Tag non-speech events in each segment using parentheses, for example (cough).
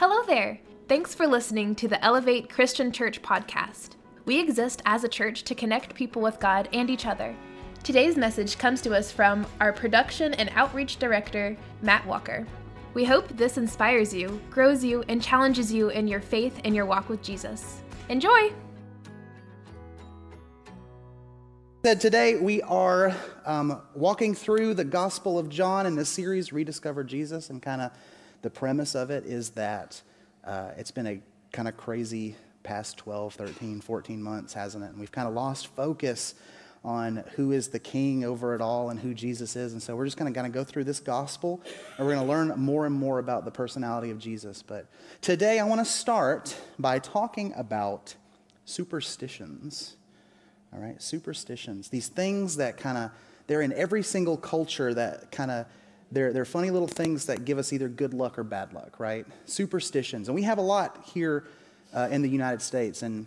Hello there. Thanks for listening to the Elevate Christian Church podcast. We exist as a church to connect people with God and each other. Today's message comes to us from our production and outreach director, Matt Walker. We hope this inspires you, grows you, and challenges you in your faith and your walk with Jesus. Enjoy! Today we are um, walking through the Gospel of John in this series, Rediscover Jesus, and kind of the premise of it is that uh, it's been a kind of crazy past 12, 13, 14 months, hasn't it? And we've kind of lost focus on who is the king over it all and who Jesus is. And so we're just going to kind of go through this gospel and we're going to learn more and more about the personality of Jesus. But today I want to start by talking about superstitions. All right, superstitions. These things that kind of, they're in every single culture that kind of, they're, they're funny little things that give us either good luck or bad luck, right? Superstitions. And we have a lot here uh, in the United States. And,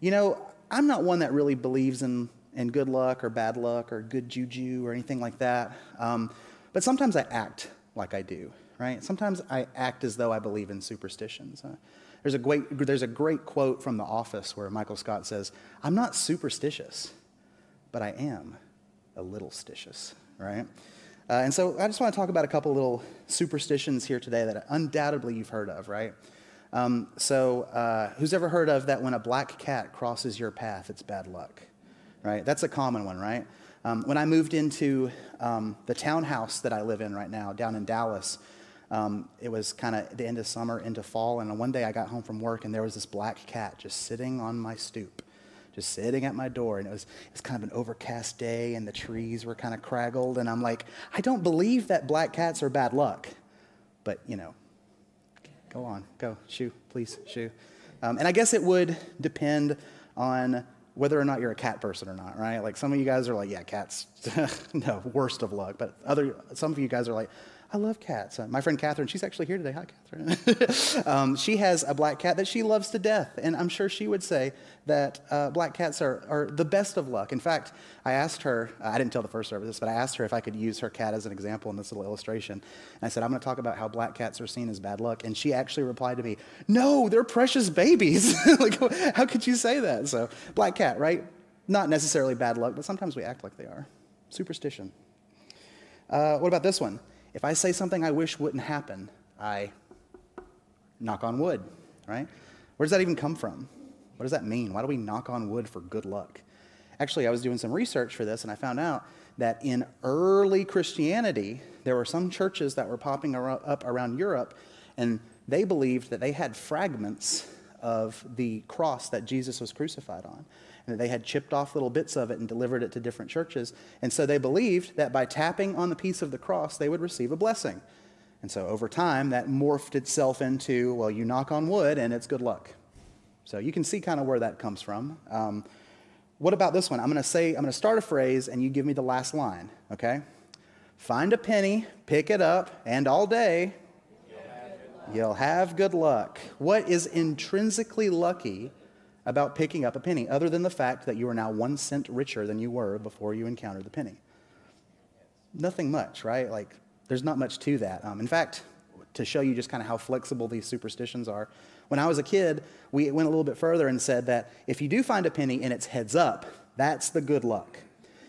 you know, I'm not one that really believes in, in good luck or bad luck or good juju or anything like that. Um, but sometimes I act like I do, right? Sometimes I act as though I believe in superstitions. Uh, there's a, great, there's a great quote from The Office where Michael Scott says, I'm not superstitious, but I am a little stitious, right? Uh, and so I just want to talk about a couple little superstitions here today that undoubtedly you've heard of, right? Um, so, uh, who's ever heard of that when a black cat crosses your path, it's bad luck, right? That's a common one, right? Um, when I moved into um, the townhouse that I live in right now down in Dallas, um, it was kind of the end of summer into fall, and one day I got home from work and there was this black cat just sitting on my stoop, just sitting at my door, and it was it was kind of an overcast day, and the trees were kind of craggled, and I'm like, I don't believe that black cats are bad luck, but you know, go on, go shoo, please shoo, um, and I guess it would depend on whether or not you're a cat person or not, right? Like some of you guys are like, yeah, cats, (laughs) no, worst of luck. But other, some of you guys are like, I love cats. Uh, my friend Catherine, she's actually here today. Hi, Catherine. (laughs) um, she has a black cat that she loves to death. And I'm sure she would say that uh, black cats are, are the best of luck. In fact, I asked her, uh, I didn't tell the first service this, but I asked her if I could use her cat as an example in this little illustration. And I said, I'm going to talk about how black cats are seen as bad luck. And she actually replied to me, No, they're precious babies. (laughs) like, how could you say that? So, black cat, right? Not necessarily bad luck, but sometimes we act like they are. Superstition. Uh, what about this one? If I say something I wish wouldn't happen, I knock on wood, right? Where does that even come from? What does that mean? Why do we knock on wood for good luck? Actually, I was doing some research for this and I found out that in early Christianity, there were some churches that were popping up around Europe and they believed that they had fragments of the cross that Jesus was crucified on and they had chipped off little bits of it and delivered it to different churches. And so they believed that by tapping on the piece of the cross, they would receive a blessing. And so over time, that morphed itself into, well, you knock on wood and it's good luck. So you can see kind of where that comes from. Um, what about this one? I'm going to say, I'm going to start a phrase and you give me the last line, okay? Find a penny, pick it up, and all day you'll have good luck. What is intrinsically lucky about picking up a penny, other than the fact that you are now one cent richer than you were before you encountered the penny. Nothing much, right? Like, there's not much to that. Um, in fact, to show you just kind of how flexible these superstitions are, when I was a kid, we went a little bit further and said that if you do find a penny and it's heads up, that's the good luck.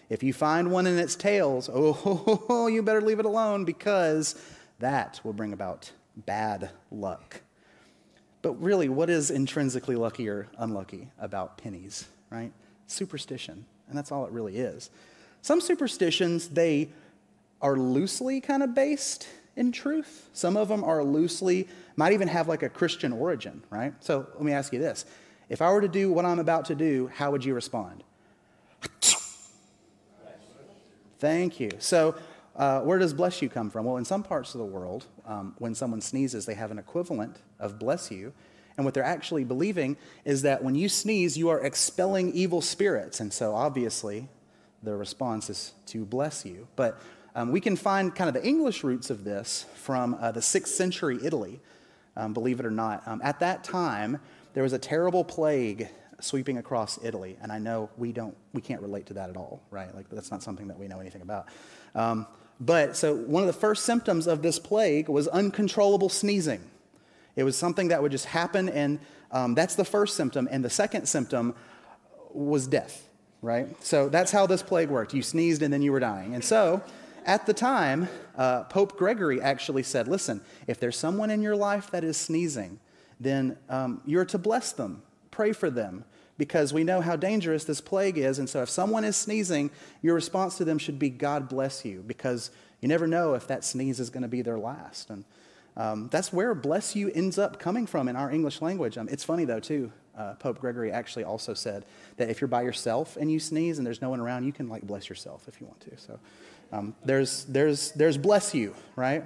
If you find one in its tails, (laughs) oh, you better leave it alone because that will bring about bad luck. But really, what is intrinsically lucky or unlucky about pennies, right? Superstition. And that's all it really is. Some superstitions, they are loosely kind of based in truth. Some of them are loosely, might even have like a Christian origin, right? So let me ask you this. If I were to do what I'm about to do, how would you respond? (laughs) Thank you. So uh, where does bless you come from? Well, in some parts of the world, um, when someone sneezes, they have an equivalent of bless you. And what they're actually believing is that when you sneeze, you are expelling evil spirits. And so obviously, the response is to bless you. But um, we can find kind of the English roots of this from uh, the sixth century Italy, um, believe it or not. Um, at that time, there was a terrible plague sweeping across Italy. And I know we, don't, we can't relate to that at all, right? Like, that's not something that we know anything about. But so one of the first symptoms of this plague was uncontrollable sneezing. It was something that would just happen, and um, that's the first symptom. And the second symptom was death, right? So that's how this plague worked. You sneezed and then you were dying. And so at the time, uh, Pope Gregory actually said, listen, if there's someone in your life that is sneezing, then um, you're to bless them, pray for them, because we know how dangerous this plague is. And so if someone is sneezing, your response to them should be, God bless you, because you never know if that sneeze is going to be their last. And um, that's where bless you ends up coming from in our English language. Um, it's funny, though, too. Uh, Pope Gregory actually also said that if you're by yourself and you sneeze and there's no one around, you can like bless yourself if you want to. So um, there's, there's, there's bless you, right?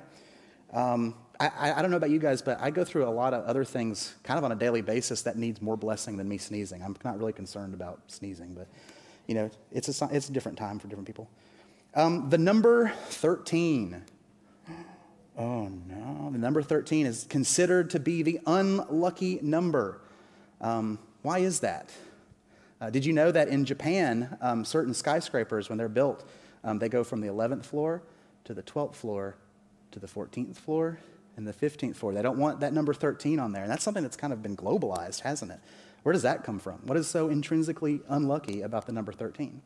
I, I, don't know about you guys, but I go through a lot of other things kind of on a daily basis that needs more blessing than me sneezing. I'm not really concerned about sneezing, but you know, it's a, it's a different time for different people. Um, the number 13. Oh no, the number 13 is considered to be the unlucky number. Um, why is that? Uh, did you know that in Japan, um, certain skyscrapers, when they're built, um, they go from the 11th floor to the 12th floor to the 14th floor and the 15th floor. They don't want that number 13 on there. And that's something that's kind of been globalized, hasn't it? Where does that come from? What is so intrinsically unlucky about the number 13?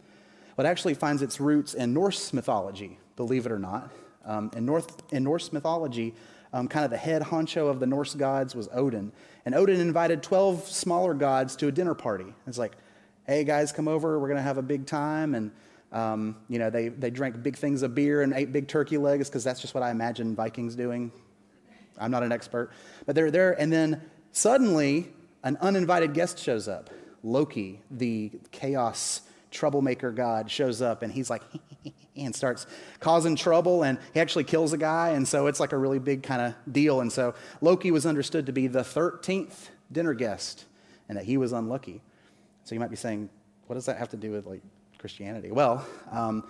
Well, it actually finds its roots in Norse mythology, believe it or not. Um, in, North, in Norse mythology, um, kind of the head honcho of the Norse gods was Odin. And Odin invited 12 smaller gods to a dinner party. It's like, hey, guys, come over. We're going to have a big time. And, um, you know, they, they drank big things of beer and ate big turkey legs because that's just what I imagine Vikings doing. I'm not an expert. But they're there. And then suddenly, an uninvited guest shows up. Loki, the chaos troublemaker god, shows up and he's like, (laughs) and starts causing trouble and he actually kills a guy and so it's like a really big kind of deal and so loki was understood to be the 13th dinner guest and that he was unlucky so you might be saying what does that have to do with like christianity well um,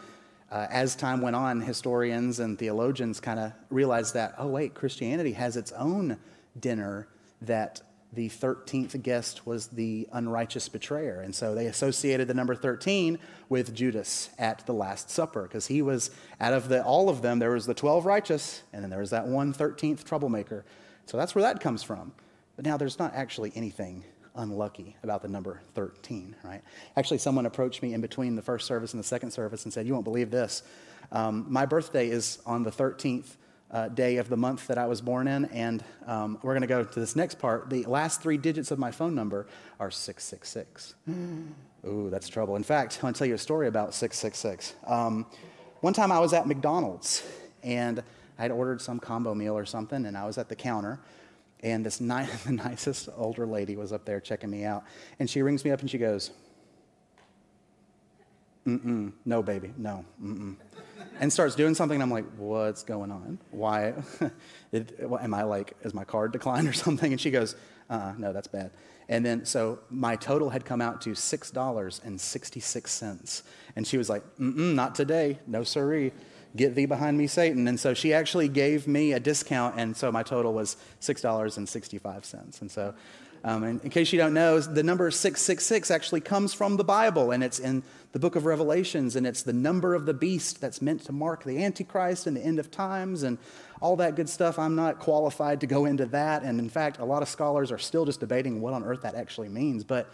uh, as time went on historians and theologians kind of realized that oh wait christianity has its own dinner that the 13th guest was the unrighteous betrayer. And so they associated the number 13 with Judas at the Last Supper because he was, out of the, all of them, there was the 12 righteous, and then there was that one 13th troublemaker. So that's where that comes from. But now there's not actually anything unlucky about the number 13, right? Actually, someone approached me in between the first service and the second service and said, You won't believe this. Um, my birthday is on the 13th uh, day of the month that I was born in. And um, we're going to go to this next part. The last three digits of my phone number are 666. (gasps) Ooh, that's trouble. In fact, I want to tell you a story about 666. Um, one time I was at McDonald's and I had ordered some combo meal or something, and I was at the counter. And this ni- (laughs) the nicest older lady was up there checking me out. And she rings me up and she goes, Mm-mm, no, baby, no, mm-mm and starts doing something. And I'm like, what's going on? Why? (laughs) it, am I like, is my card declined or (laughs) something? And she goes, uh no, that's bad. And then, so my total had come out to $6.66. And she was like, mm not today. No, siree. Get thee behind me, Satan. And so she actually gave me a discount. And so my total was $6.65. And so um, in case you don't know, the number 666 actually comes from the Bible, and it's in the book of Revelations, and it's the number of the beast that's meant to mark the Antichrist and the end of times and all that good stuff. I'm not qualified to go into that, and in fact, a lot of scholars are still just debating what on earth that actually means, but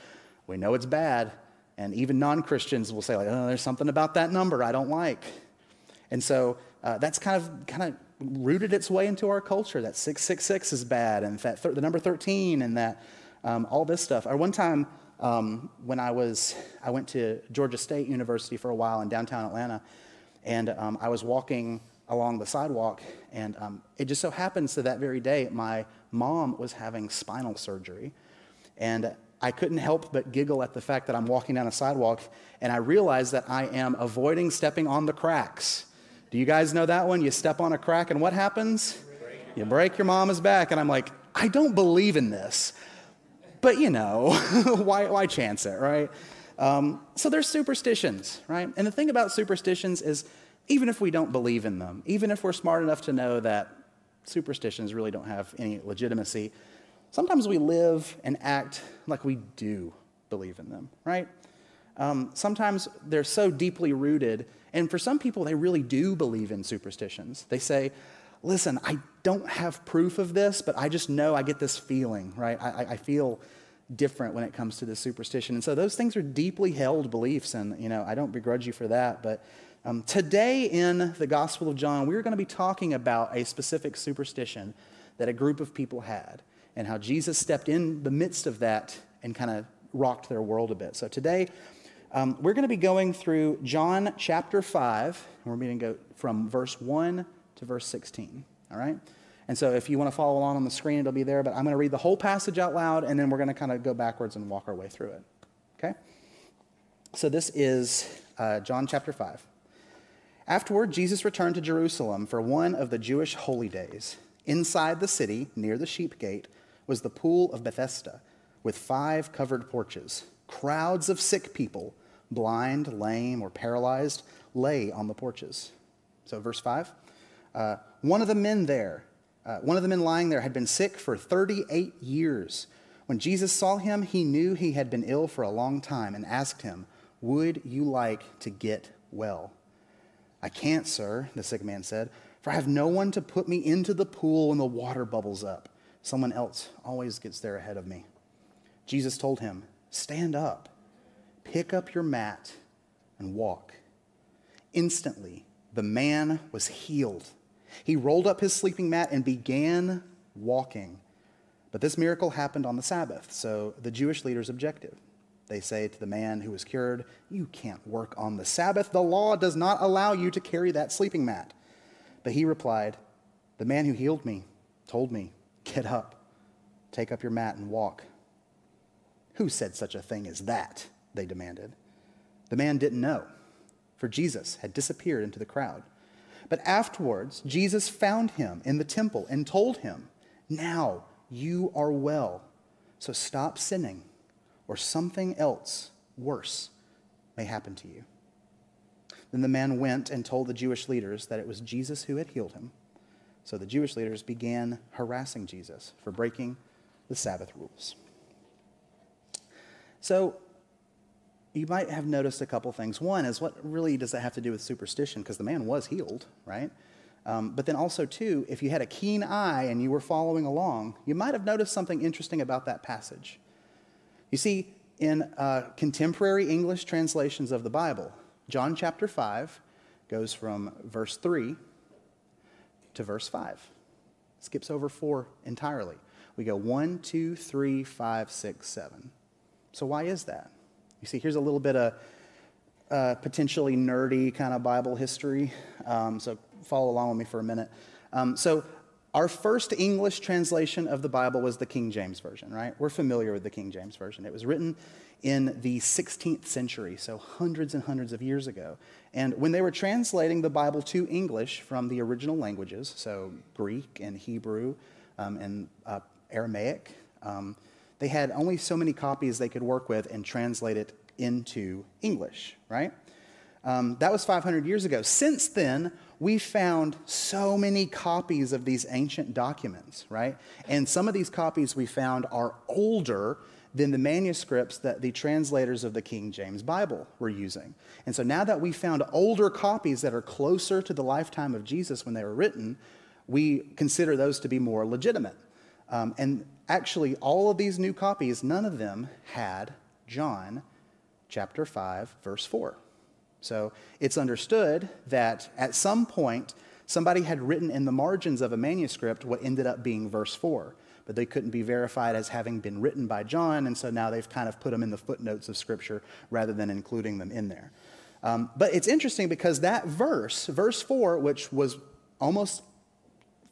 we know it's bad, and even non Christians will say, like, oh, there's something about that number I don't like. And so uh, that's kind of, kind of rooted its way into our culture that 666 is bad, and that th- the number 13, and that um, all this stuff. Or one time um, when I was, I went to Georgia State University for a while in downtown Atlanta, and um, I was walking along the sidewalk, and um, it just so happens that that very day my mom was having spinal surgery, and I couldn't help but giggle at the fact that I'm walking down a sidewalk, and I realized that I am avoiding stepping on the cracks. Do you guys know that one? You step on a crack, and what happens? You break your mama's back, and I'm like, I don't believe in this. But you know, (laughs) why, why chance it, right? Um, so there's superstitions, right? And the thing about superstitions is, even if we don't believe in them, even if we're smart enough to know that superstitions really don't have any legitimacy, sometimes we live and act like we do believe in them, right? Um, sometimes they're so deeply rooted, and for some people, they really do believe in superstitions. They say, listen, I don't have proof of this, but I just know I get this feeling, right? I, I feel different when it comes to this superstition. And so those things are deeply held beliefs, and, you know, I don't begrudge you for that. But um, today in the Gospel of John, we're going to be talking about a specific superstition that a group of people had and how Jesus stepped in the midst of that and kind of rocked their world a bit. So today, um, we're going to be going through John chapter 5, and we're going to go from verse 1 to verse 16. All right? And so if you want to follow along on the screen, it'll be there, but I'm going to read the whole passage out loud, and then we're going to kind of go backwards and walk our way through it. Okay? So this is uh, John chapter 5. Afterward, Jesus returned to Jerusalem for one of the Jewish holy days. Inside the city, near the sheep gate, was the pool of Bethesda, with five covered porches. Crowds of sick people, blind, lame, or paralyzed, lay on the porches. So, verse 5 uh, one of the men there, uh, one of the men lying there, had been sick for 38 years. When Jesus saw him, he knew he had been ill for a long time and asked him, Would you like to get well? I can't, sir, the sick man said, for I have no one to put me into the pool when the water bubbles up. Someone else always gets there ahead of me. Jesus told him, Stand up, pick up your mat, and walk. Instantly, the man was healed. He rolled up his sleeping mat and began walking. But this miracle happened on the Sabbath, so the Jewish leaders objected. They say to the man who was cured, You can't work on the Sabbath. The law does not allow you to carry that sleeping mat. But he replied, The man who healed me told me, Get up, take up your mat, and walk. Who said such a thing as that? They demanded. The man didn't know, for Jesus had disappeared into the crowd. But afterwards, Jesus found him in the temple and told him, Now you are well, so stop sinning, or something else worse may happen to you. Then the man went and told the Jewish leaders that it was Jesus who had healed him. So the Jewish leaders began harassing Jesus for breaking the Sabbath rules. So you might have noticed a couple things. One is what really does that have to do with superstition? Because the man was healed, right? Um, but then also, too, if you had a keen eye and you were following along, you might have noticed something interesting about that passage. You see, in uh, contemporary English translations of the Bible, John chapter 5 goes from verse 3 to verse 5. Skips over 4 entirely. We go 1, 2, 3, 5, 6, 7. So, why is that? You see, here's a little bit of uh, potentially nerdy kind of Bible history. Um, so, follow along with me for a minute. Um, so, our first English translation of the Bible was the King James Version, right? We're familiar with the King James Version. It was written in the 16th century, so hundreds and hundreds of years ago. And when they were translating the Bible to English from the original languages, so Greek and Hebrew um, and uh, Aramaic, um, they had only so many copies they could work with and translate it into English, right? Um, that was 500 years ago. Since then, we found so many copies of these ancient documents, right? And some of these copies we found are older than the manuscripts that the translators of the King James Bible were using. And so now that we found older copies that are closer to the lifetime of Jesus when they were written, we consider those to be more legitimate. Um, and actually, all of these new copies, none of them had John chapter 5, verse 4. So it's understood that at some point, somebody had written in the margins of a manuscript what ended up being verse 4, but they couldn't be verified as having been written by John, and so now they've kind of put them in the footnotes of Scripture rather than including them in there. Um, but it's interesting because that verse, verse 4, which was almost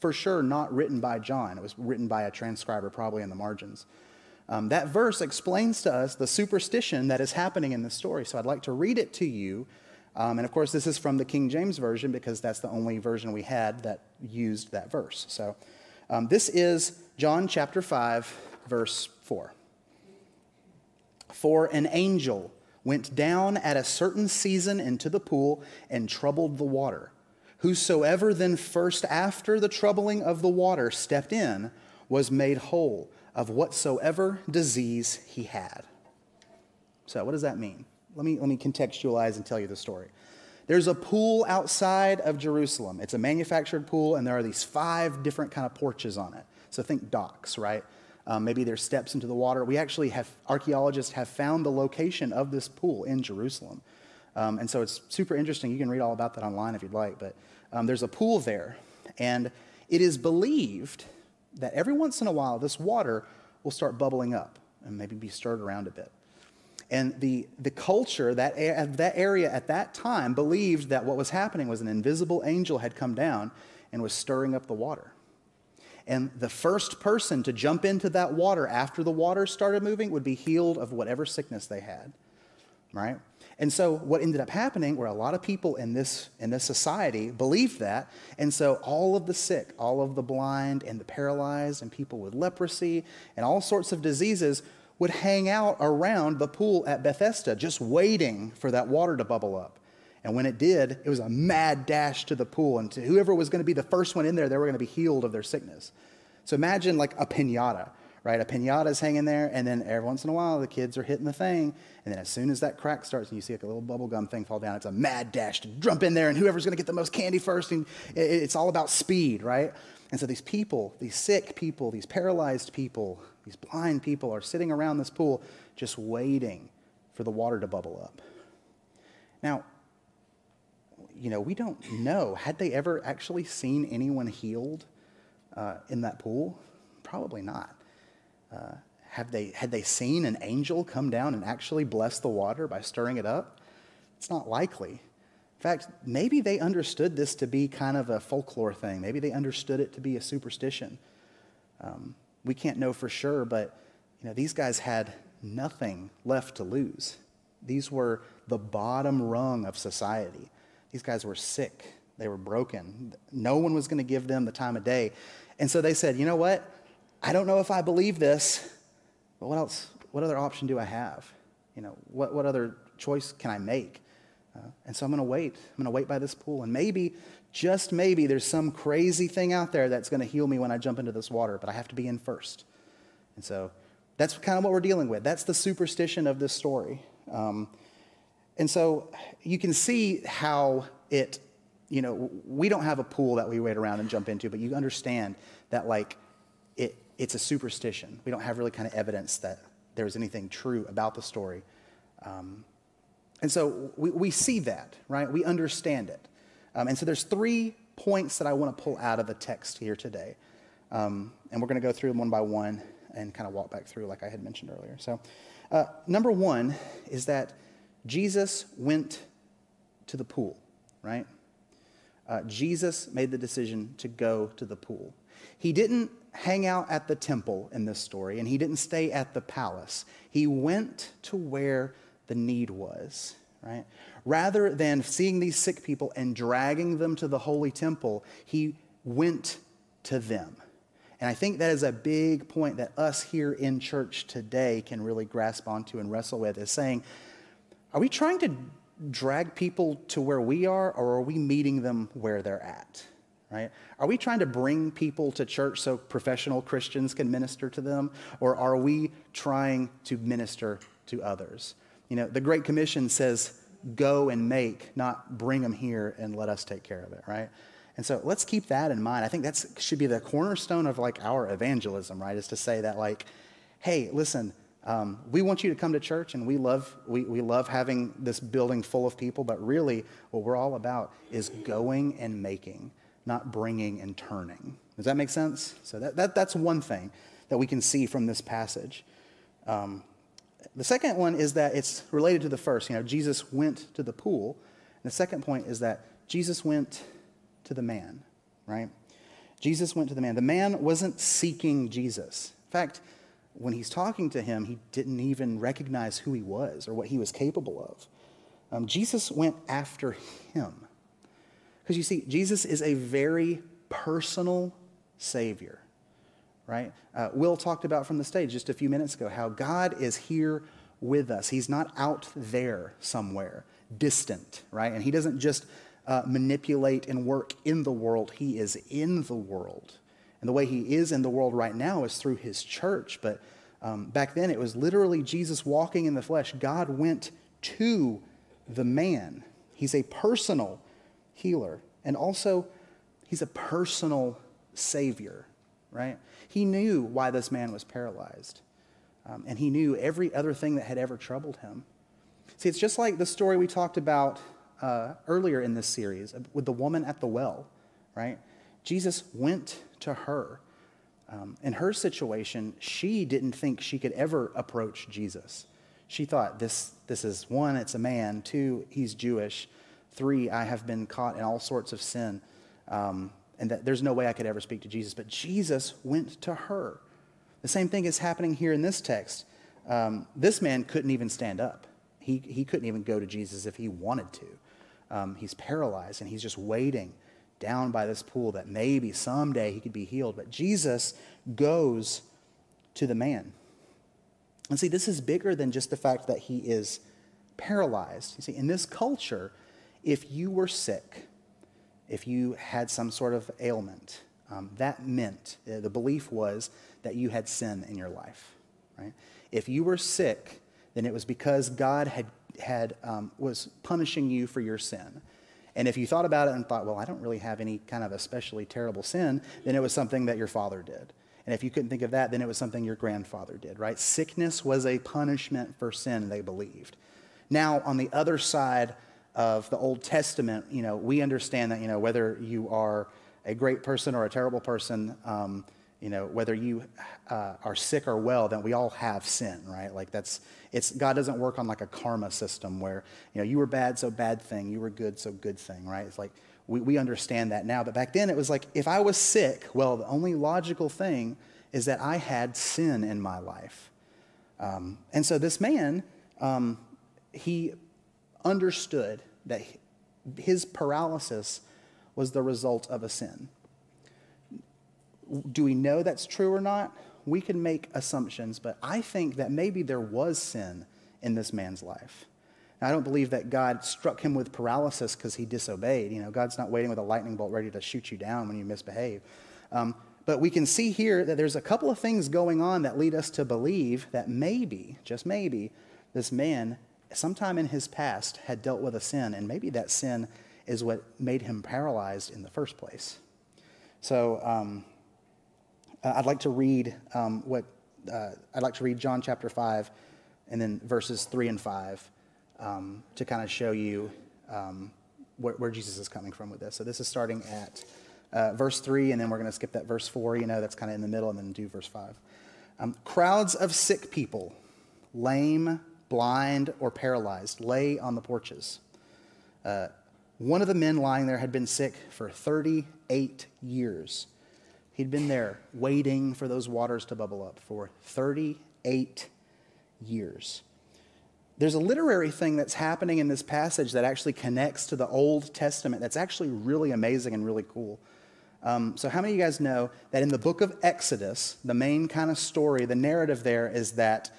for sure not written by John, it was written by a transcriber, probably in the margins. Um, that verse explains to us the superstition that is happening in this story. So I'd like to read it to you. Um, and of course, this is from the King James Version because that's the only version we had that used that verse. So um, this is John chapter 5, verse 4. For an angel went down at a certain season into the pool and troubled the water. Whosoever then first after the troubling of the water stepped in was made whole of whatsoever disease he had. So, what does that mean? Let me, let me contextualize and tell you the story. There's a pool outside of Jerusalem. It's a manufactured pool, and there are these five different kind of porches on it. So think docks, right? Um, maybe there's steps into the water. We actually have, archaeologists have found the location of this pool in Jerusalem. Um, and so it's super interesting. You can read all about that online if you'd like. But um, there's a pool there, and it is believed that every once in a while this water will start bubbling up and maybe be stirred around a bit. And the, the culture, that, that area at that time, believed that what was happening was an invisible angel had come down and was stirring up the water. And the first person to jump into that water after the water started moving would be healed of whatever sickness they had, right? And so what ended up happening were a lot of people in this, in this society believed that. And so all of the sick, all of the blind and the paralyzed and people with leprosy and all sorts of diseases would hang out around the pool at Bethesda, just waiting for that water to bubble up. And when it did, it was a mad dash to the pool. And to whoever was going to be the first one in there, they were going to be healed of their sickness. So imagine like a pinata, right? A pinata is hanging there, and then every once in a while, the kids are hitting the thing. And then as soon as that crack starts and you see like a little bubble gum thing fall down, it's a mad dash to jump in there, and whoever's going to get the most candy first. And it's all about speed, right? And so these people, these sick people, these paralyzed people, these blind people are sitting around this pool just waiting for the water to bubble up. Now, you know, we don't know. Had they ever actually seen anyone healed uh, in that pool? Probably not. Uh, have they, had they seen an angel come down and actually bless the water by stirring it up? It's not likely. In fact, maybe they understood this to be kind of a folklore thing. Maybe they understood it to be a superstition. Um, we can't know for sure, but you know, these guys had nothing left to lose. These were the bottom rung of society. These guys were sick. They were broken. No one was going to give them the time of day. And so they said, you know what? I don't know if I believe this, but what else? What other option do I have? You know, what, what other choice can I make? Uh, and so I'm going to wait. I'm going to wait by this pool. And maybe just maybe there's some crazy thing out there that's going to heal me when I jump into this water, but I have to be in first. And so that's kind of what we're dealing with. That's the superstition of this story. Um, and so you can see how it, you know, we don't have a pool that we wait around and jump into, but you understand that, like, it's a superstition. We don't have really kind of evidence that there's anything true about the story. Um, and so we, we see that, right? We understand it. Um, and so there's three points that I want to pull out of the text here today. Um, and we're going to go through them one by one and kind of walk back through, like I had mentioned earlier. So, uh, number one is that Jesus went to the pool, right? Uh, Jesus made the decision to go to the pool. He didn't hang out at the temple in this story, and he didn't stay at the palace. He went to where the need was, right? Rather than seeing these sick people and dragging them to the holy temple, he went to them. And I think that is a big point that us here in church today can really grasp onto and wrestle with is saying, are we trying to drag people to where we are, or are we meeting them where they're at? Right? Are we trying to bring people to church so professional Christians can minister to them, or are we trying to minister to others? You know, the Great Commission says, go and make, not bring them here and let us take care of it, right? And so let's keep that in mind. I think that should be the cornerstone of like our evangelism, right? Is to say that like, hey, listen, um, we want you to come to church and we love, we, we love having this building full of people, but really what we're all about is going and making, not bringing and turning. Does that make sense? So that, that, that's one thing that we can see from this passage. Um, the second one is that it's related to the first. You know, Jesus went to the pool. And the second point is that Jesus went to the man, right? Jesus went to the man. The man wasn't seeking Jesus. In fact, when he's talking to him, he didn't even recognize who he was or what he was capable of. Um, Jesus went after him. Because you see, Jesus is a very personal Savior right? Uh, Will talked about from the stage just a few minutes ago how God is here with us. He's not out there somewhere, distant, right? And He doesn't just uh, manipulate and work in the world, He is in the world. And the way He is in the world right now is through His church. But um, back then, it was literally Jesus walking in the flesh. God went to the man. He's a personal healer. And also, he's a personal savior, right? He knew why this man was paralyzed. Um, and he knew every other thing that had ever troubled him. See, it's just like the story we talked about uh, earlier in this series with the woman at the well, right? Jesus went to her. Um, in her situation, she didn't think she could ever approach Jesus. She thought, this, this is one, it's a man, two, he's Jewish, three, I have been caught in all sorts of sin, um, and that there's no way I could ever speak to Jesus. But Jesus went to her. The same thing is happening here in this text. Um, this man couldn't even stand up. He, he couldn't even go to Jesus if he wanted to. Um, he's paralyzed and he's just waiting down by this pool that maybe someday he could be healed. But Jesus goes to the man. And see, this is bigger than just the fact that he is paralyzed. You see, in this culture, if you were sick, if you had some sort of ailment, um, that meant, uh, the belief was that you had sin in your life, right? If you were sick, then it was because God had, had um, was punishing you for your sin. And if you thought about it and thought, well, I don't really have any kind of especially terrible sin, then it was something that your father did. And if you couldn't think of that, then it was something your grandfather did, right? Sickness was a punishment for sin, they believed. Now, on the other side of the Old Testament, you know, we understand that, you know, whether you are a great person or a terrible person, um, you know, whether you uh, are sick or well, then we all have sin, right? Like that's, it's, God doesn't work on like a karma system where, you know, you were bad, so bad thing, you were good, so good thing, right? It's like, we, we understand that now. But back then it was like, if I was sick, well, the only logical thing is that I had sin in my life. Um, and so this man, um, he understood that his paralysis was the result of a sin. Do we know that's true or not? We can make assumptions, but I think that maybe there was sin in this man's life. I don't believe that God struck him with paralysis because he disobeyed. You know, God's not waiting with a lightning bolt ready to shoot you down when you misbehave. Um, but we can see here that there's a couple of things going on that lead us to believe that maybe, just maybe, this man, sometime in his past, had dealt with a sin, and maybe that sin is what made him paralyzed in the first place. So um, I'd like to read um, what uh, I'd like to read John chapter five, and then verses three and five um, to kind of show you um, where, where, Jesus is coming from with this. So this is starting at uh, verse 3, and then we're going to skip that verse 4, you know, that's kind of in the middle, and then do verse 5. Um, crowds of sick people, lame, blind, or paralyzed, lay on the porches. Uh, one of the men lying there had been sick for 38 years. He'd been there waiting for those waters to bubble up for 38 years there's a literary thing that's happening in this passage that actually connects to the Old Testament that's actually really amazing and really cool. Um, so, how many of you guys know that in the book of Exodus, the main kind of story, the narrative there is that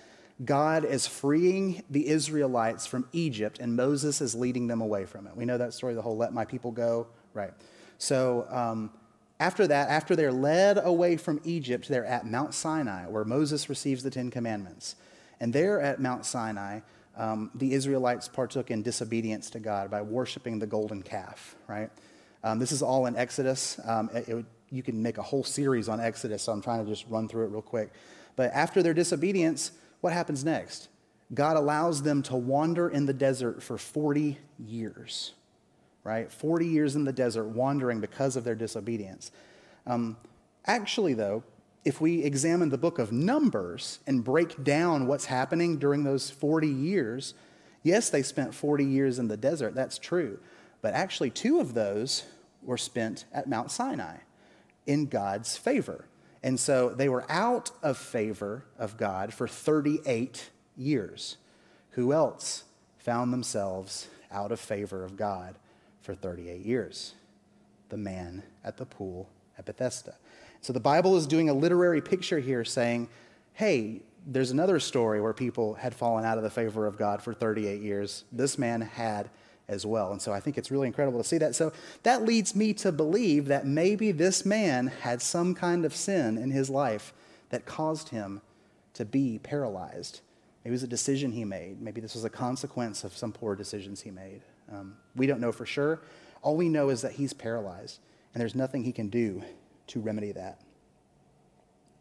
God is freeing the Israelites from Egypt and Moses is leading them away from it? We know that story, the whole let my people go, right? So, um, after that, after they're led away from Egypt, they're at Mount Sinai, where Moses receives the Ten Commandments. And there at Mount Sinai, um, the Israelites partook in disobedience to God by worshiping the golden calf, right? Um, this is all in Exodus. Um, it, it, you can make a whole series on Exodus, so I'm trying to just run through it real quick. But after their disobedience, what happens next? God allows them to wander in the desert for 40 years, right? 40 years in the desert wandering because of their disobedience. Um, actually, though, if we examine the book of Numbers and break down what's happening during those 40 years, yes, they spent 40 years in the desert, that's true. But actually, two of those were spent at Mount Sinai in God's favor. And so they were out of favor of God for 38 years. Who else found themselves out of favor of God for 38 years? The man at the pool at Bethesda. So the Bible is doing a literary picture here saying, hey, there's another story where people had fallen out of the favor of God for 38 years. This man had as well. And so I think it's really incredible to see that. So that leads me to believe that maybe this man had some kind of sin in his life that caused him to be paralyzed. Maybe it was a decision he made. Maybe this was a consequence of some poor decisions he made. Um, we don't know for sure. All we know is that he's paralyzed, and there's nothing he can do to remedy that.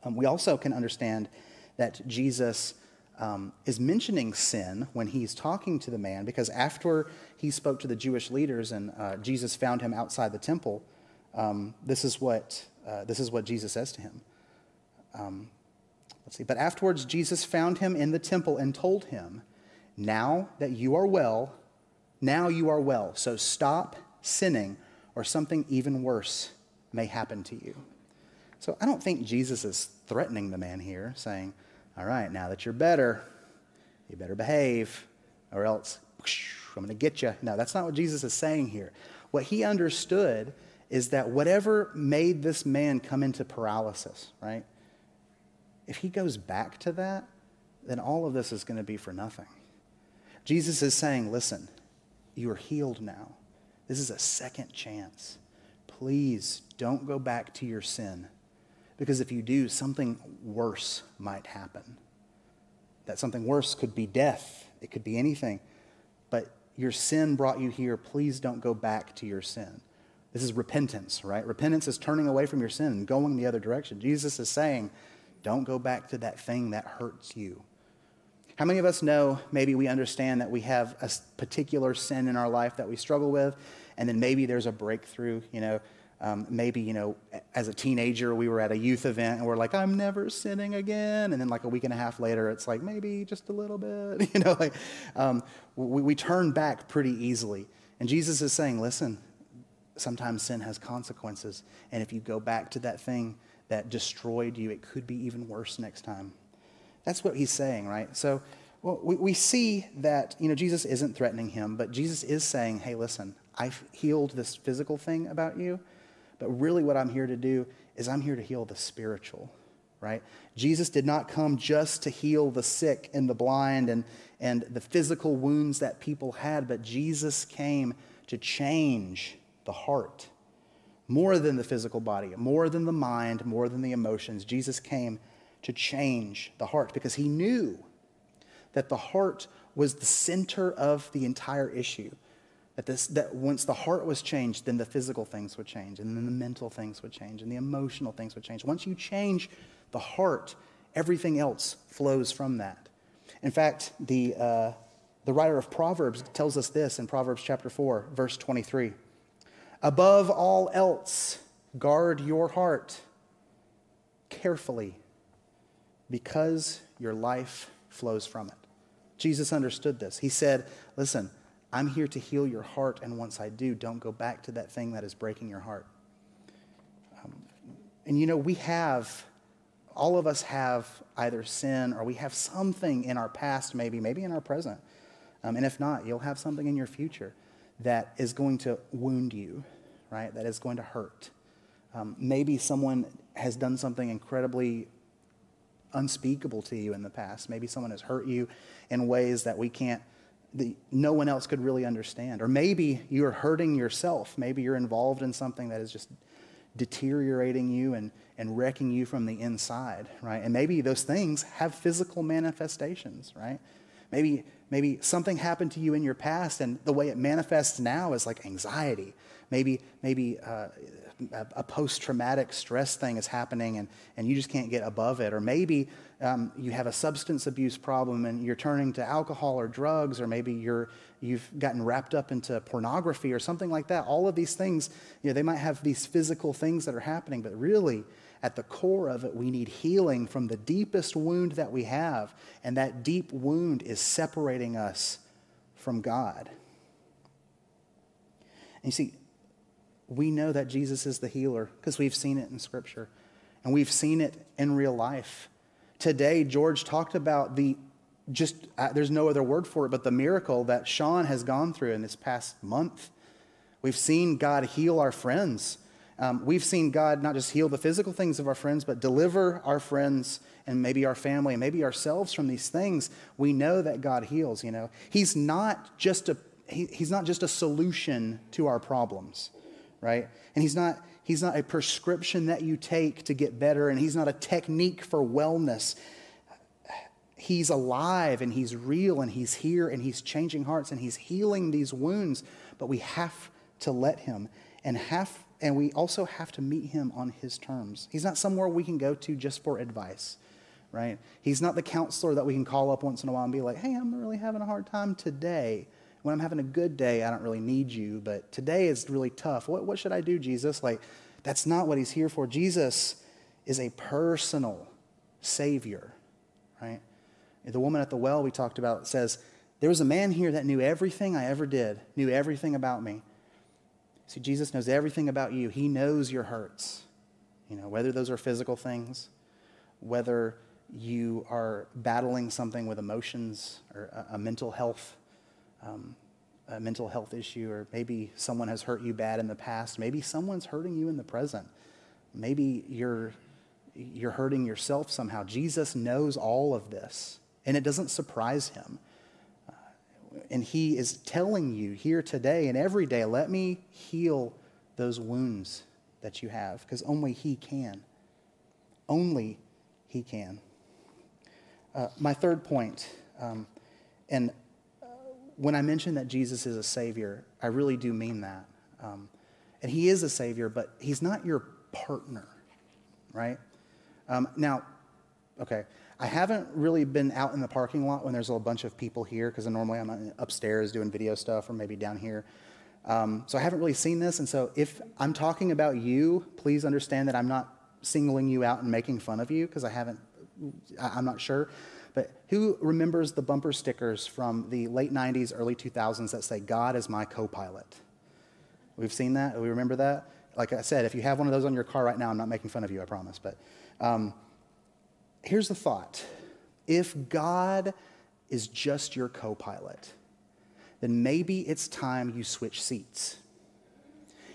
Um, we also can understand that Jesus um, is mentioning sin when he's talking to the man, because after he spoke to the Jewish leaders and uh, Jesus found him outside the temple, um, this, is what, uh, this is what Jesus says to him. Um, let's see. But afterwards, Jesus found him in the temple and told him, Now that you are well, now you are well. So stop sinning, or something even worse may happen to you. So I don't think Jesus is threatening the man here, saying, All right, now that you're better, you better behave, or else I'm going to get you. No, that's not what Jesus is saying here. What he understood is that whatever made this man come into paralysis, right? If he goes back to that, then all of this is going to be for nothing. Jesus is saying, Listen, you are healed now. This is a second chance. Please don't go back to your sin. Because if you do, something worse might happen. That something worse could be death, it could be anything. But your sin brought you here. Please don't go back to your sin. This is repentance, right? Repentance is turning away from your sin and going the other direction. Jesus is saying, don't go back to that thing that hurts you. How many of us know maybe we understand that we have a particular sin in our life that we struggle with, and then maybe there's a breakthrough? You know, um, maybe, you know, as a teenager, we were at a youth event and we're like, I'm never sinning again. And then, like, a week and a half later, it's like, maybe just a little bit. (laughs) You know, like, um, we, we turn back pretty easily. And Jesus is saying, listen, sometimes sin has consequences. And if you go back to that thing that destroyed you, it could be even worse next time. That's what he's saying, right? So well, we, we see that, you know, Jesus isn't threatening him, but Jesus is saying, hey, listen, I've healed this physical thing about you, but really what I'm here to do is I'm here to heal the spiritual, right? Jesus did not come just to heal the sick and the blind and, and the physical wounds that people had, but Jesus came to change the heart more than the physical body, more than the mind, more than the emotions. Jesus came to change the heart because he knew that the heart was the center of the entire issue. That, this, that once the heart was changed, then the physical things would change, and then the mental things would change, and the emotional things would change. Once you change the heart, everything else flows from that. In fact, the, uh, the writer of Proverbs tells us this in Proverbs chapter 4, verse 23. Above all else, guard your heart carefully because your life flows from it. Jesus understood this. He said, Listen, I'm here to heal your heart, and once I do, don't go back to that thing that is breaking your heart. Um, and you know, we have, all of us have either sin or we have something in our past, maybe, maybe in our present. Um, and if not, you'll have something in your future that is going to wound you, right? That is going to hurt. Um, maybe someone has done something incredibly unspeakable to you in the past. Maybe someone has hurt you in ways that we can't, the, no one else could really understand. Or maybe you're hurting yourself. Maybe you're involved in something that is just deteriorating you and, and wrecking you from the inside, right? And maybe those things have physical manifestations, right? Maybe, maybe something happened to you in your past, and the way it manifests now is like anxiety. Maybe, maybe uh, a, post traumatic stress thing is happening and, and you just can't get above it. Or maybe um, you have a substance abuse problem and you're turning to alcohol or drugs, or maybe you're, you've gotten wrapped up into pornography or something like that. All of these things, you know, they might have these physical things that are happening, but really, at the core of it, we need healing from the deepest wound that we have. And that deep wound is separating us from God. And you see, we know that Jesus is the healer because we've seen it in Scripture and we've seen it in real life. Today, George talked about the just, uh, there's no other word for it, but the miracle that Sean has gone through in this past month. We've seen God heal our friends. Um, we've seen God not just heal the physical things of our friends, but deliver our friends and maybe our family and maybe ourselves from these things. We know that God heals, you know. He's not just a, he, he's not just a solution to our problems right? And he's not, he's not a prescription that you take to get better, and he's not a technique for wellness. He's alive and He's real and He's here and He's changing hearts and He's healing these wounds, but we have to let Him and have and we also have to meet him on his terms. He's not somewhere we can go to just for advice, right? He's not the counselor that we can call up once in a while and be like, hey, I'm really having a hard time today. When I'm having a good day, I don't really need you, but today is really tough. What, what should I do, Jesus? Like, that's not what he's here for. Jesus is a personal savior, right? The woman at the well we talked about says, There was a man here that knew everything I ever did, knew everything about me. See, Jesus knows everything about you. He knows your hurts. You know, whether those are physical things, whether you are battling something with emotions or a, a mental health, um, a mental health issue, or maybe someone has hurt you bad in the past. Maybe someone's hurting you in the present. Maybe you're you're hurting yourself somehow. Jesus knows all of this, and it doesn't surprise him and He is telling you here today and every day, let me heal those wounds that you have, because only He can. Only He can. Uh, my third point, um, and uh, when I mention that Jesus is a Savior, I really do mean that. Um, and He is a Savior, but He's not your partner, right? Um, now, okay, I haven't really been out in the parking lot when there's a bunch of people here because normally I'm upstairs doing video stuff or maybe down here. Um, so I haven't really seen this. And so if I'm talking about you, please understand that I'm not singling you out and making fun of you because I haven't, I'm not sure. But who remembers the bumper stickers from the late 90s, early 2000s that say, God is my co pilot? We've seen that. We remember that. Like I said, if you have one of those on your car right now, I'm not making fun of you, I promise. But um, here's the thought if God is just your co pilot, then maybe it's time you switch seats.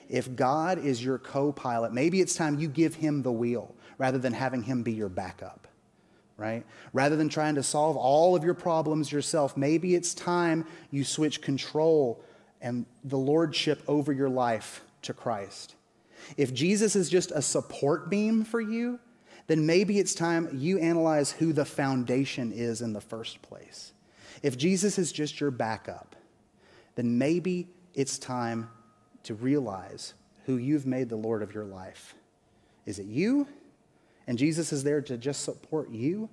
If God is your co pilot, maybe it's time you give him the wheel rather than having him be your backup, right? Rather than trying to solve all of your problems yourself, maybe it's time you switch control and the lordship over your life to Christ. If Jesus is just a support beam for you, then maybe it's time you analyze who the foundation is in the first place. If Jesus is just your backup, then maybe it's time to realize who you've made the Lord of your life. Is it you? And Jesus is there to just support you?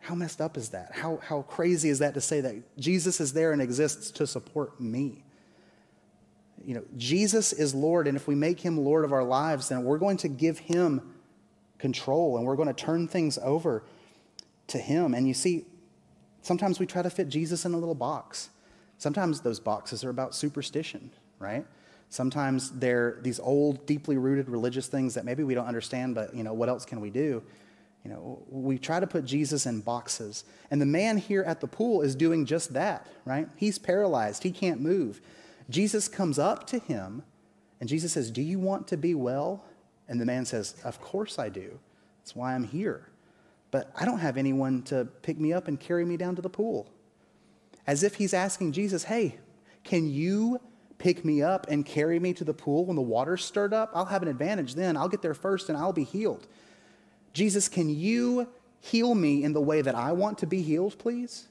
How messed up is that? How, how crazy is that to say that Jesus is there and exists to support me? You know, Jesus is Lord, and if we make him Lord of our lives, then we're going to give him control and we're going to turn things over to Him. And you see, sometimes we try to fit Jesus in a little box. Sometimes those boxes are about superstition, right? Sometimes they're these old, deeply rooted religious things that maybe we don't understand, but you know, what else can we do? You know, we try to put Jesus in boxes. And the man here at the pool is doing just that, right? He's paralyzed, he can't move. Jesus comes up to him and Jesus says, Do you want to be well? And the man says, Of course I do. That's why I'm here. But I don't have anyone to pick me up and carry me down to the pool. As if he's asking Jesus, Hey, can you pick me up and carry me to the pool when the water's stirred up? I'll have an advantage then. I'll get there first and I'll be healed. Jesus, can you heal me in the way that I want to be healed, please?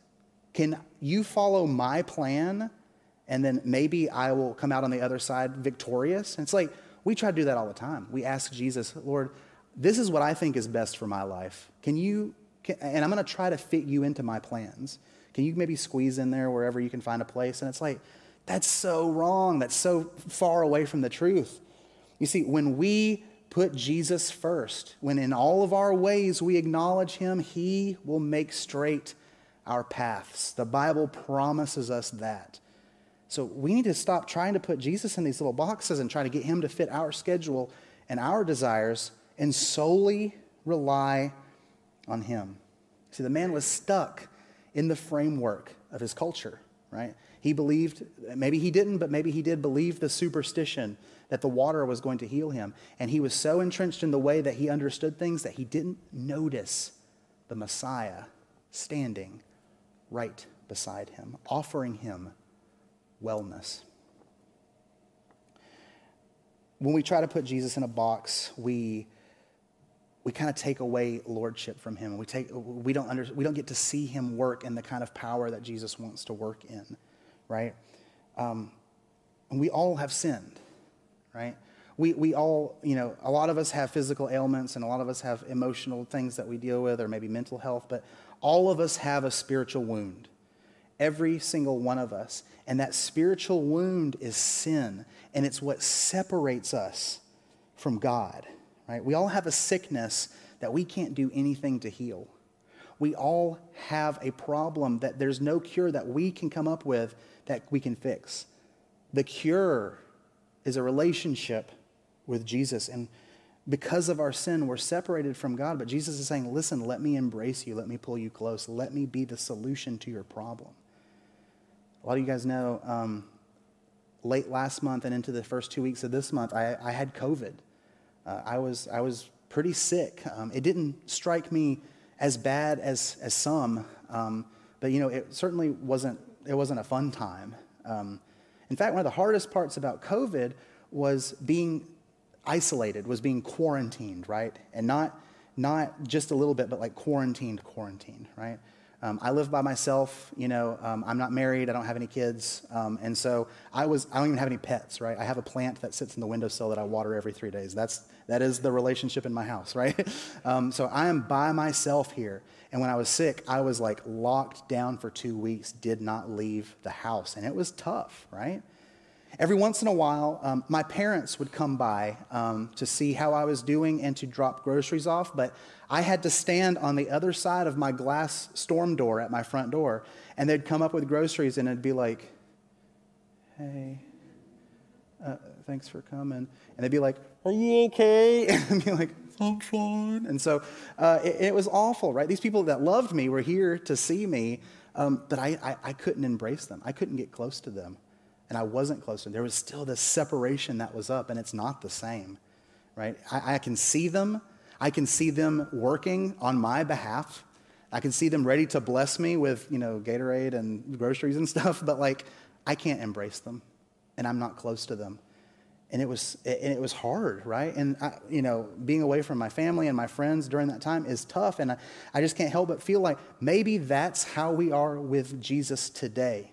Can you follow my plan and then maybe I will come out on the other side victorious? And it's like, we try to do that all the time. We ask Jesus, Lord, this is what I think is best for my life. Can you, can, and I'm going to try to fit you into my plans. Can you maybe squeeze in there wherever you can find a place? And it's like, that's so wrong. That's so far away from the truth. You see, when we put Jesus first, when in all of our ways we acknowledge him, he will make straight our paths. The Bible promises us that. So we need to stop trying to put Jesus in these little boxes and try to get him to fit our schedule and our desires and solely rely on him. See, the man was stuck in the framework of his culture, right? He believed, maybe he didn't, but maybe he did believe the superstition that the water was going to heal him. And he was so entrenched in the way that he understood things that he didn't notice the Messiah standing right beside him, offering him wellness. When we try to put Jesus in a box, we, we kind of take away lordship from him. We, take, we, don't under, we don't get to see him work in the kind of power that Jesus wants to work in, right? Um, and we all have sinned, right? We, we all, you know, a lot of us have physical ailments and a lot of us have emotional things that we deal with or maybe mental health, but all of us have a spiritual wound. Every single one of us. And that spiritual wound is sin, and it's what separates us from God right? We all have a sickness that we can't do anything to heal. We all have a problem that there's no cure that we can come up with that we can fix. The cure is a relationship with Jesus. And because of our sin, we're separated from God. But Jesus is saying, listen, let me embrace you. Let me pull you close. Let me be the solution to your problem. A lot of you guys know um, late last month and into the first two weeks of this month, I, I had COVID uh, I, was, I was pretty sick. Um, it didn't strike me as bad as, as some, um, but you know, it certainly wasn't, it wasn't a fun time. Um, in fact, one of the hardest parts about COVID was being isolated, was being quarantined, right? And not, not just a little bit, but like quarantined, quarantined, right? Um, I live by myself, you know, um, I'm not married, I don't have any kids, um, and so I was, I don't even have any pets, right? I have a plant that sits in the windowsill that I water every three days. That's, that is the relationship in my house, (laughs) right? Um, so I am by myself here, and when I was sick, I was like locked down for two weeks, did not leave the house, and it was tough, right? Every once in a while, um, my parents would come by um, to see how I was doing and to drop groceries off, but I had to stand on the other side of my glass storm door at my front door, and they'd come up with groceries and it'd be like, hey, uh, thanks for coming. And they'd be like, are you okay? (laughs) And I'd be like, I'm fine. And so uh, it, it, was awful, right? These people that loved me were here to see me, um, but I, I, I couldn't embrace them. I couldn't get close to them and I wasn't close to them. There was still this separation that was up, and it's not the same, right? I, I can see them. I can see them working on my behalf. I can see them ready to bless me with, you know, Gatorade and groceries and (laughs) stuff, but like, I can't embrace them, and I'm not close to them. And it was, and it was hard, right? And, I, you know, being away from my family and my friends during that time is tough. And I, I just can't help but feel like maybe that's how we are with Jesus today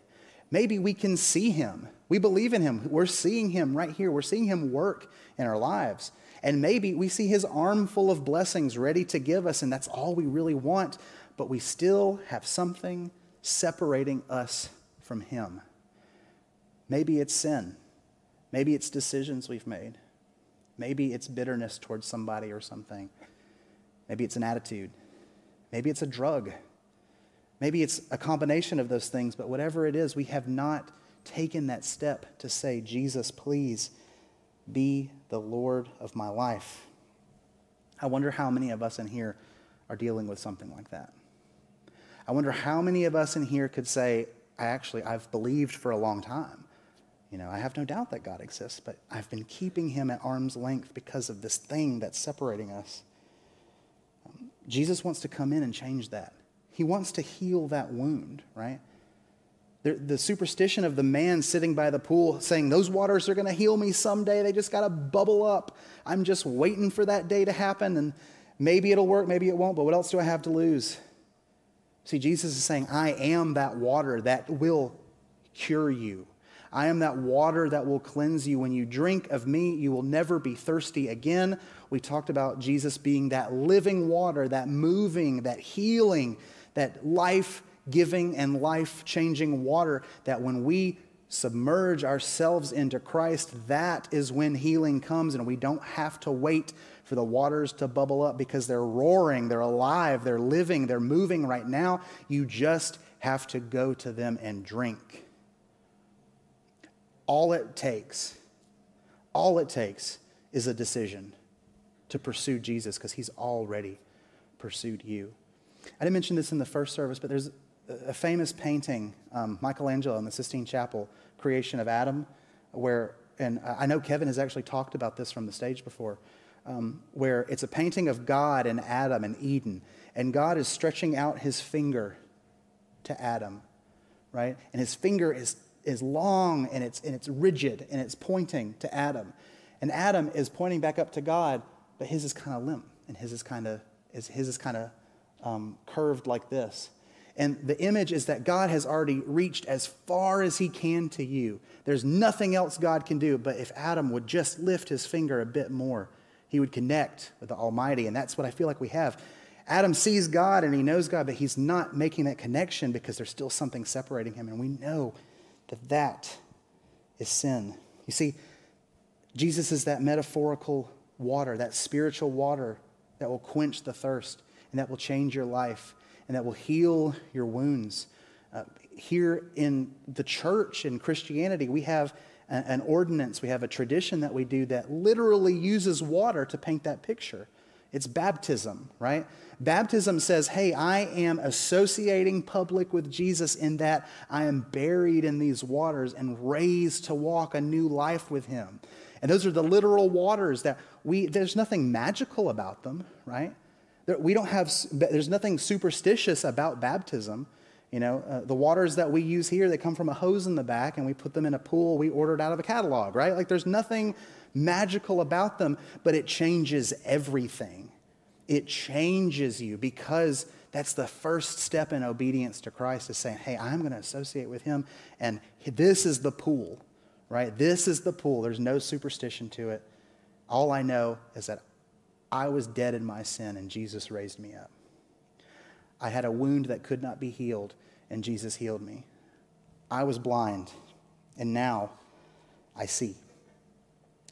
Maybe we can see him. We believe in him. We're seeing him right here. We're seeing him work in our lives. And maybe we see his arm full of blessings ready to give us, and that's all we really want, but we still have something separating us from him. Maybe it's sin. Maybe it's decisions we've made. Maybe it's bitterness towards somebody or something. Maybe it's an attitude. Maybe it's a drug. Maybe it's a combination of those things, but whatever it is, we have not taken that step to say, Jesus, please be the Lord of my life. I wonder how many of us in here are dealing with something like that. I wonder how many of us in here could say, I actually, I've believed for a long time. You know, I have no doubt that God exists, but I've been keeping him at arm's length because of this thing that's separating us. Um, Jesus wants to come in and change that. He wants to heal that wound, right? The, the superstition of the man sitting by the pool saying, Those waters are going to heal me someday. They just got to bubble up. I'm just waiting for that day to happen, and maybe it'll work, maybe it won't, but what else do I have to lose? See, Jesus is saying, I am that water that will cure you. I am that water that will cleanse you. When you drink of me, you will never be thirsty again. We talked about Jesus being that living water, that moving, that healing, that life giving and life changing water that when we submerge ourselves into Christ, that is when healing comes, and we don't have to wait for the waters to bubble up because they're roaring, they're alive, they're living, they're moving right now. You just have to go to them and drink. All it takes, all it takes is a decision to pursue Jesus because he's already pursued you. I didn't mention this in the first service, but there's a famous painting, um, Michelangelo in the Sistine Chapel, Creation of Adam, where, and I know Kevin has actually talked about this from the stage before, um, where it's a painting of God and Adam and Eden, and God is stretching out his finger to Adam, right? And his finger is, is long and it's, and it's rigid and it's pointing to Adam. And Adam is pointing back up to God, but his is kind of limp and his is kind of is his is kind of um, curved like this. And the image is that God has already reached as far as he can to you. There's nothing else God can do, but if Adam would just lift his finger a bit more, he would connect with the Almighty. And that's what I feel like we have. Adam sees God and he knows God, but he's not making that connection because there's still something separating him. And we know that that is sin. You see, Jesus is that metaphorical water, that spiritual water that will quench the thirst and that will change your life and that will heal your wounds. Uh, here in the church in Christianity, we have an ordinance, we have a tradition that we do that literally uses water to paint that picture. It's baptism, right? Baptism says, hey, I am associating public with Jesus in that I am buried in these waters and raised to walk a new life with him. And those are the literal waters that we, there's nothing magical about them, right? We don't have, there's nothing superstitious about baptism. You know, uh, the waters that we use here, they come from a hose in the back and we put them in a pool we ordered out of a catalog, right? Like there's nothing magical about them, but it changes everything. It changes you because that's the first step in obedience to Christ is saying, hey, I'm going to associate with him and this is the pool, right? This is the pool. There's no superstition to it. All I know is that I was dead in my sin and Jesus raised me up. I had a wound that could not be healed, and Jesus healed me. I was blind, and now I see.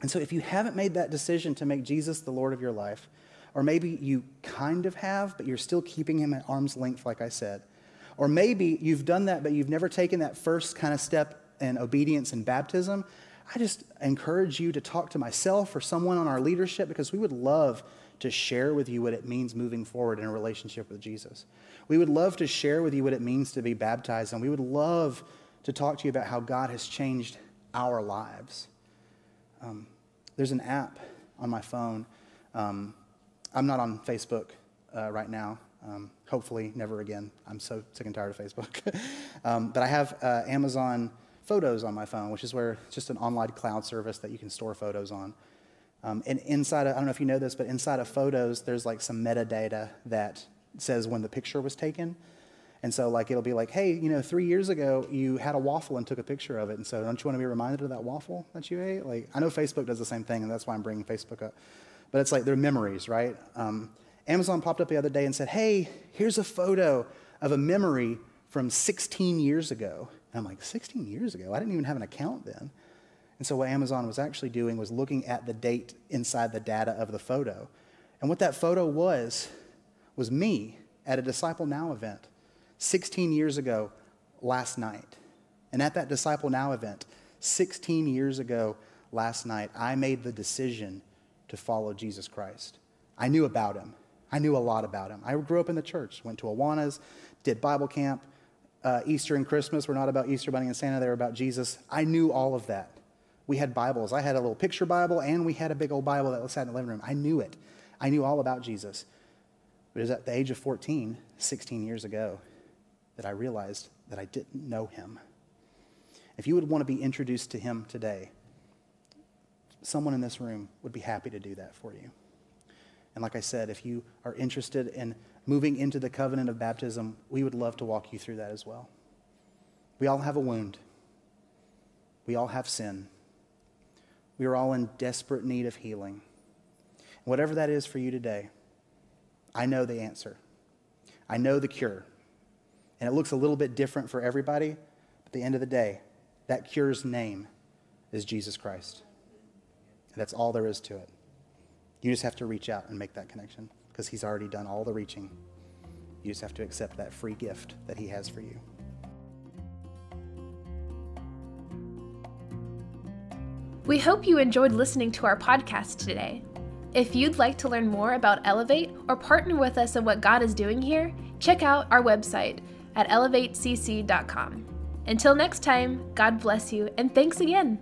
And so, if you haven't made that decision to make Jesus the Lord of your life, or maybe you kind of have, but you're still keeping him at arm's length, like I said, or maybe you've done that, but you've never taken that first kind of step in obedience and baptism, I just encourage you to talk to myself or someone on our leadership because we would love to share with you what it means moving forward in a relationship with Jesus. We would love to share with you what it means to be baptized, and we would love to talk to you about how God has changed our lives. Um, there's an app on my phone. Um, I'm not on Facebook uh, right now. Um, hopefully, never again. I'm so sick and tired of Facebook. (laughs) Um, but I have uh, Amazon Photos on my phone, which is where it's just an online cloud service that you can store photos on. Um, and inside of, I don't know if you know this, but inside of photos, there's like some metadata that says when the picture was taken. And so, like, it'll be like, hey, you know, three years ago, you had a waffle and took a picture of it. And so, don't you want to be reminded of that waffle that you ate? Like, I know Facebook does the same thing, and that's why I'm bringing Facebook up. But it's like they're memories, right? Um, Amazon popped up the other day and said, hey, here's a photo of a memory from 16 years ago. And I'm like, 16 years ago? I didn't even have an account then. And so, what Amazon was actually doing was looking at the date inside the data of the photo. And what that photo was, was me at a Disciple Now event 16 years ago last night. And at that Disciple Now event, 16 years ago last night, I made the decision to follow Jesus Christ. I knew about him. I knew a lot about him. I grew up in the church, went to Awanas, did Bible camp, uh, Easter and Christmas were not about Easter Bunny and Santa, they were about Jesus. I knew all of that. We had Bibles. I had a little picture Bible, and we had a big old Bible that was sat in the living room. I knew it. I knew all about Jesus. But it was at the age of 14, 16 years ago, that I realized that I didn't know him. If you would want to be introduced to him today, someone in this room would be happy to do that for you. And like I said, if you are interested in moving into the covenant of baptism, we would love to walk you through that as well. We all have a wound, we all have sin. We are all in desperate need of healing. Whatever that is for you today, I know the answer. I know the cure. And it looks a little bit different for everybody, but at the end of the day, that cure's name is Jesus Christ. And that's all there is to it. You just have to reach out and make that connection because He's already done all the reaching. You just have to accept that free gift that He has for you. We hope you enjoyed listening to our podcast today. If you'd like to learn more about Elevate or partner with us in what God is doing here, check out our website at elevatecc.com. Until next time, God bless you and thanks again.